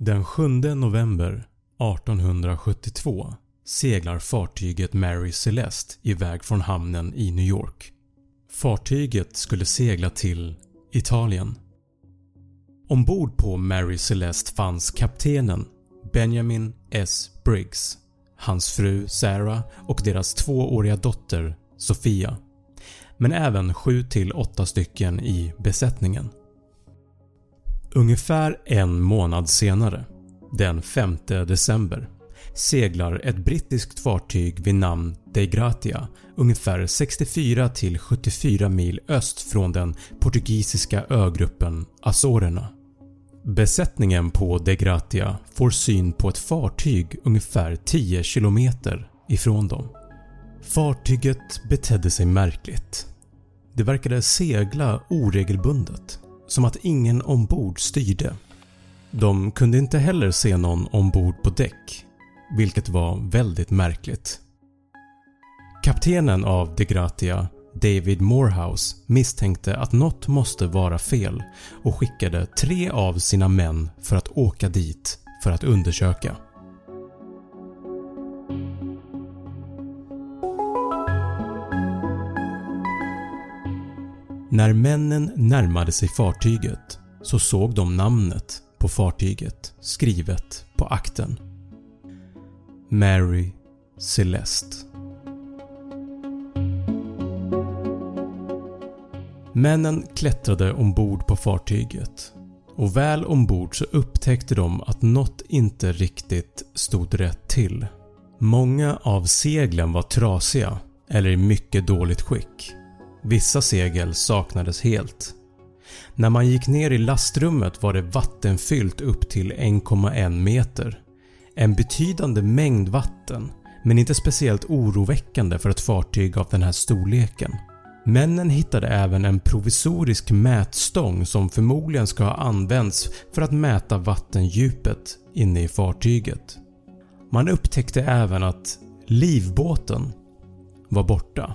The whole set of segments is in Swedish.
Den 7 november 1872 seglar fartyget Mary Celeste iväg från hamnen i New York. Fartyget skulle segla till Italien. Ombord på Mary Celeste fanns kaptenen Benjamin S. Briggs, hans fru Sarah och deras tvååriga dotter Sofia, men även 7-8 stycken i besättningen. Ungefär en månad senare, den 5 december, seglar ett brittiskt fartyg vid namn Dei Gratia ungefär 64-74 mil öst från den portugisiska ögruppen Azorerna. Besättningen på Dei Gratia får syn på ett fartyg ungefär 10 km ifrån dem. Fartyget betedde sig märkligt. Det verkade segla oregelbundet, som att ingen ombord styrde. De kunde inte heller se någon ombord på däck, vilket var väldigt märkligt. Kaptenen av De Gratia, David Morehouse misstänkte att något måste vara fel och skickade tre av sina män för att åka dit för att undersöka. När männen närmade sig fartyget så såg de namnet på fartyget skrivet på akten. Mary Celeste. Männen klättrade ombord på fartyget och väl ombord så upptäckte de att något inte riktigt stod rätt till. Många av seglen var trasiga eller i mycket dåligt skick. Vissa segel saknades helt. När man gick ner i lastrummet var det vattenfyllt upp till 1,1 meter. En betydande mängd vatten men inte speciellt oroväckande för ett fartyg av den här storleken. Männen hittade även en provisorisk mätstång som förmodligen ska ha använts för att mäta vattendjupet inne i fartyget. Man upptäckte även att livbåten var borta.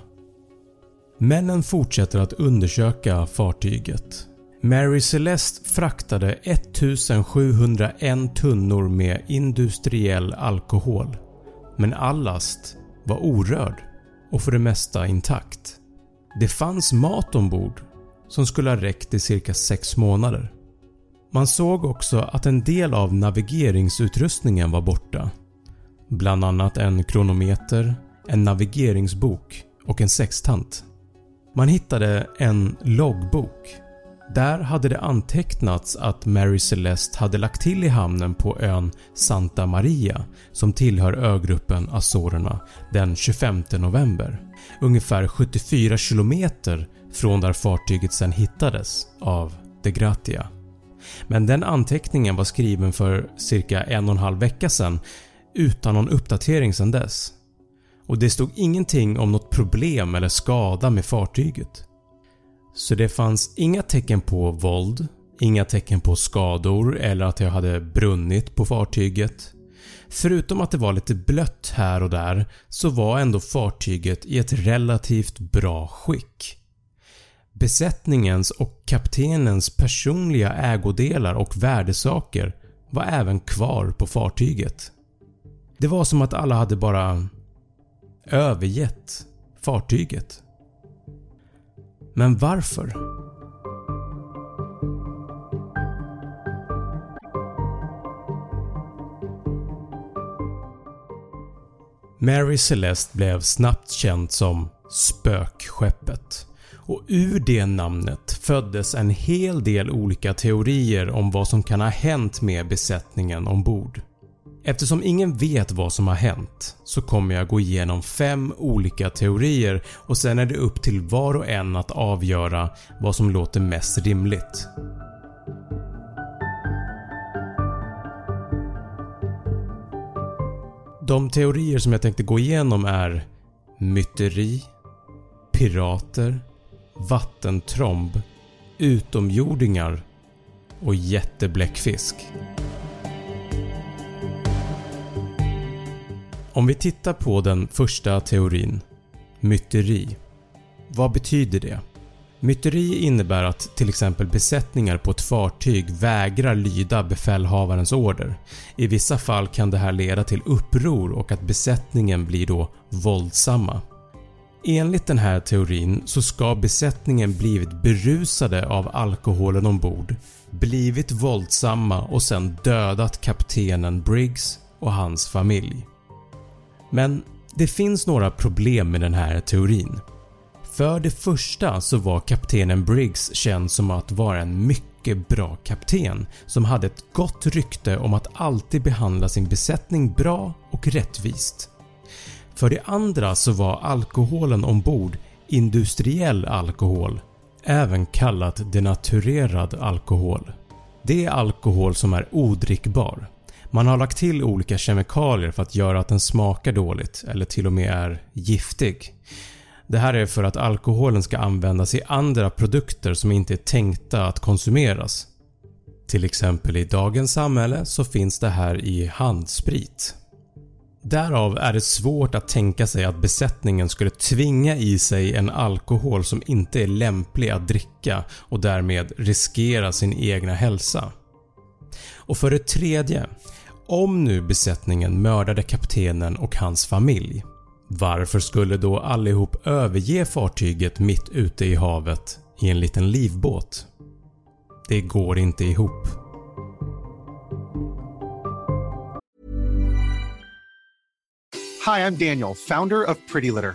Männen fortsätter att undersöka fartyget. Mary Celeste fraktade 1701 tunnor med industriell alkohol men all last var orörd och för det mesta intakt. Det fanns mat ombord som skulle ha räckt i cirka 6 månader. Man såg också att en del av navigeringsutrustningen var borta. Bland annat en kronometer, en navigeringsbok och en sextant. Man hittade en loggbok. Där hade det antecknats att Mary Celeste hade lagt till i hamnen på ön Santa Maria som tillhör ögruppen Azorerna den 25 november. Ungefär 74 km från där fartyget sen hittades av De Gratia. Men den anteckningen var skriven för cirka en och en halv vecka sedan utan någon uppdatering sedan dess och det stod ingenting om något problem eller skada med fartyget. Så det fanns inga tecken på våld, inga tecken på skador eller att jag hade brunnit på fartyget. Förutom att det var lite blött här och där så var ändå fartyget i ett relativt bra skick. Besättningens och kaptenens personliga ägodelar och värdesaker var även kvar på fartyget. Det var som att alla hade bara övergett fartyget. Men varför? Mary Celeste blev snabbt känd som “spökskeppet” och ur det namnet föddes en hel del olika teorier om vad som kan ha hänt med besättningen ombord. Eftersom ingen vet vad som har hänt så kommer jag gå igenom 5 olika teorier och sen är det upp till var och en att avgöra vad som låter mest rimligt. De teorier som jag tänkte gå igenom är myteri, pirater, vattentromb, utomjordingar och jättebläckfisk. Om vi tittar på den första teorin, myteri. Vad betyder det? Myteri innebär att till exempel besättningar på ett fartyg vägrar lyda befälhavarens order. I vissa fall kan det här leda till uppror och att besättningen blir då våldsamma. Enligt den här teorin så ska besättningen blivit berusade av alkoholen ombord, blivit våldsamma och sen dödat kaptenen Briggs och hans familj. Men det finns några problem med den här teorin. För det första så var kaptenen Briggs känd som att vara en mycket bra kapten som hade ett gott rykte om att alltid behandla sin besättning bra och rättvist. För det andra så var alkoholen ombord industriell alkohol, även kallat denaturerad alkohol. Det är alkohol som är odrickbar. Man har lagt till olika kemikalier för att göra att den smakar dåligt eller till och med är giftig. Det här är för att alkoholen ska användas i andra produkter som inte är tänkta att konsumeras. Till exempel i dagens samhälle så finns det här i handsprit. Därav är det svårt att tänka sig att besättningen skulle tvinga i sig en alkohol som inte är lämplig att dricka och därmed riskera sin egna hälsa. Och för det tredje, om nu besättningen mördade kaptenen och hans familj, varför skulle då allihop överge fartyget mitt ute i havet i en liten livbåt? Det går inte ihop. Hi, I'm Daniel, founder of Pretty Litter.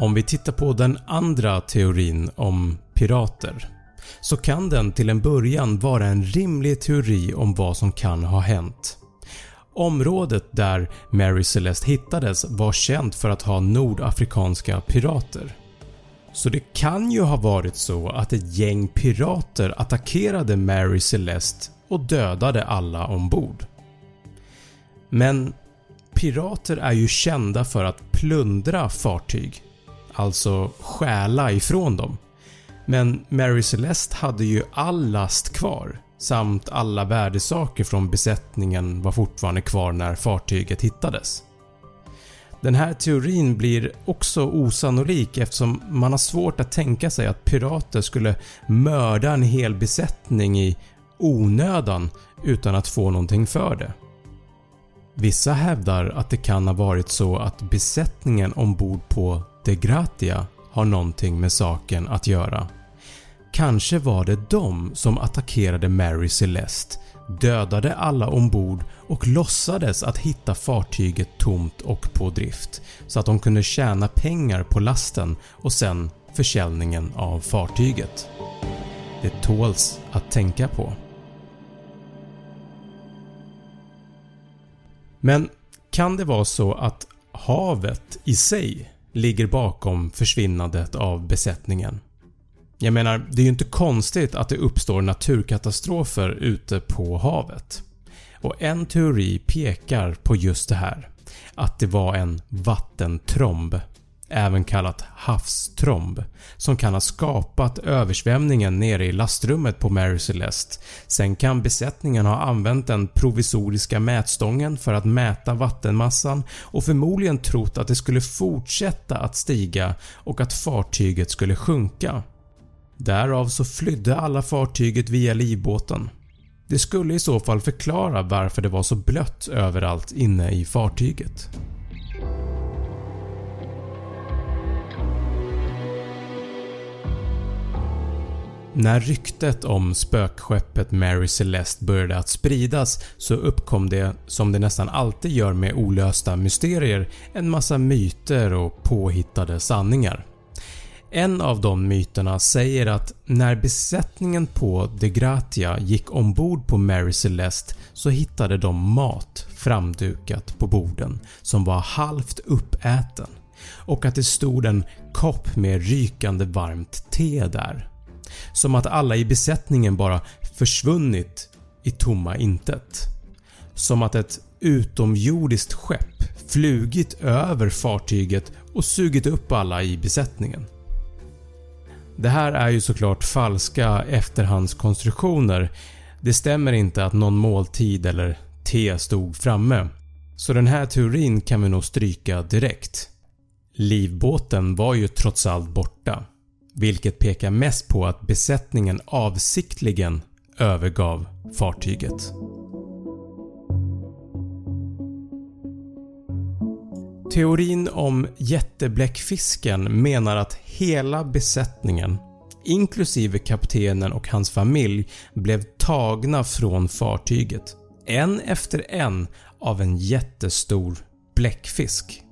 Om vi tittar på den andra teorin om pirater så kan den till en början vara en rimlig teori om vad som kan ha hänt. Området där Mary Celeste hittades var känt för att ha nordafrikanska pirater. Så det kan ju ha varit så att ett gäng pirater attackerade Mary Celeste och dödade alla ombord. Men pirater är ju kända för att plundra fartyg, alltså stjäla ifrån dem. Men Mary Celeste hade ju all last kvar samt alla värdesaker från besättningen var fortfarande kvar när fartyget hittades. Den här teorin blir också osannolik eftersom man har svårt att tänka sig att pirater skulle mörda en hel besättning i onödan utan att få någonting för det. Vissa hävdar att det kan ha varit så att besättningen ombord på de Gratia har någonting med saken att göra. Kanske var det de som attackerade Mary Celeste, dödade alla ombord och låtsades att hitta fartyget tomt och på drift så att de kunde tjäna pengar på lasten och sen försäljningen av fartyget. Det tåls att tänka på. Men kan det vara så att havet i sig ligger bakom försvinnandet av besättningen? Jag menar, det är ju inte konstigt att det uppstår naturkatastrofer ute på havet. Och en teori pekar på just det här. Att det var en vattentromb även kallat havstromb, som kan ha skapat översvämningen nere i lastrummet på Mary Celeste. Sen kan besättningen ha använt den provisoriska mätstången för att mäta vattenmassan och förmodligen trott att det skulle fortsätta att stiga och att fartyget skulle sjunka. Därav så flydde alla fartyget via livbåten. Det skulle i så fall förklara varför det var så blött överallt inne i fartyget. När ryktet om spökskeppet Mary Celeste började att spridas så uppkom det, som det nästan alltid gör med olösta mysterier, en massa myter och påhittade sanningar. En av de myterna säger att när besättningen på De Gratia gick ombord på Mary Celeste så hittade de mat framdukat på borden som var halvt uppäten och att det stod en kopp med rykande varmt te där. Som att alla i besättningen bara försvunnit i tomma intet. Som att ett utomjordiskt skepp flugit över fartyget och sugit upp alla i besättningen. Det här är ju såklart falska efterhandskonstruktioner. Det stämmer inte att någon måltid eller te stod framme. Så den här teorin kan vi nog stryka direkt. Livbåten var ju trots allt borta vilket pekar mest på att besättningen avsiktligen övergav fartyget. Teorin om jättebläckfisken menar att hela besättningen inklusive kaptenen och hans familj blev tagna från fartyget en efter en av en jättestor bläckfisk.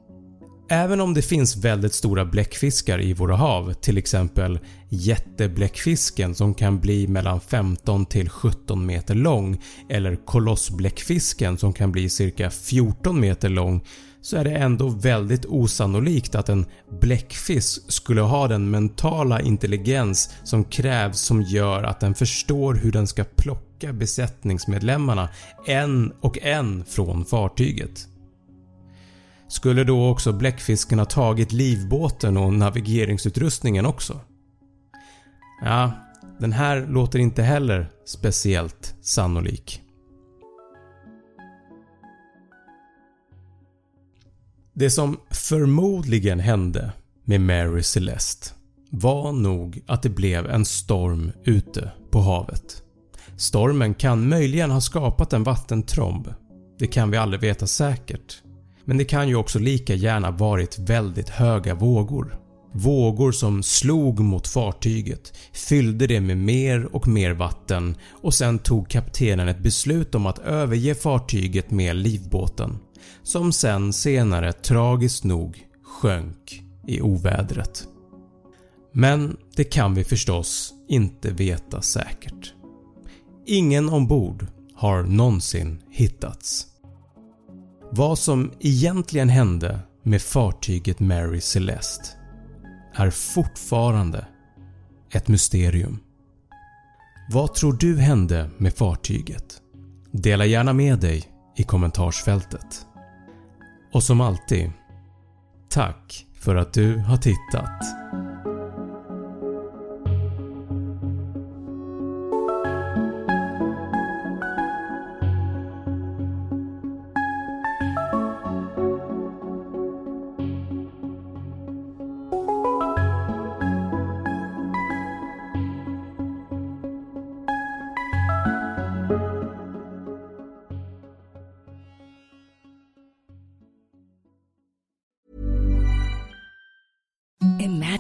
Även om det finns väldigt stora bläckfiskar i våra hav, till exempel jättebläckfisken som kan bli mellan 15 till 17 meter lång eller kolossbläckfisken som kan bli cirka 14 meter lång så är det ändå väldigt osannolikt att en bläckfisk skulle ha den mentala intelligens som krävs som gör att den förstår hur den ska plocka besättningsmedlemmarna en och en från fartyget. Skulle då också bläckfisken ha tagit livbåten och navigeringsutrustningen också? Ja, den här låter inte heller speciellt sannolik. Det som förmodligen hände med Mary Celeste var nog att det blev en storm ute på havet. Stormen kan möjligen ha skapat en vattentromb. Det kan vi aldrig veta säkert. Men det kan ju också lika gärna varit väldigt höga vågor. Vågor som slog mot fartyget, fyllde det med mer och mer vatten och sen tog kaptenen ett beslut om att överge fartyget med livbåten som sen senare tragiskt nog sjönk i ovädret. Men det kan vi förstås inte veta säkert. Ingen ombord har någonsin hittats. Vad som egentligen hände med fartyget Mary Celeste är fortfarande ett mysterium. Vad tror du hände med fartyget? Dela gärna med dig i kommentarsfältet. Och som alltid, tack för att du har tittat.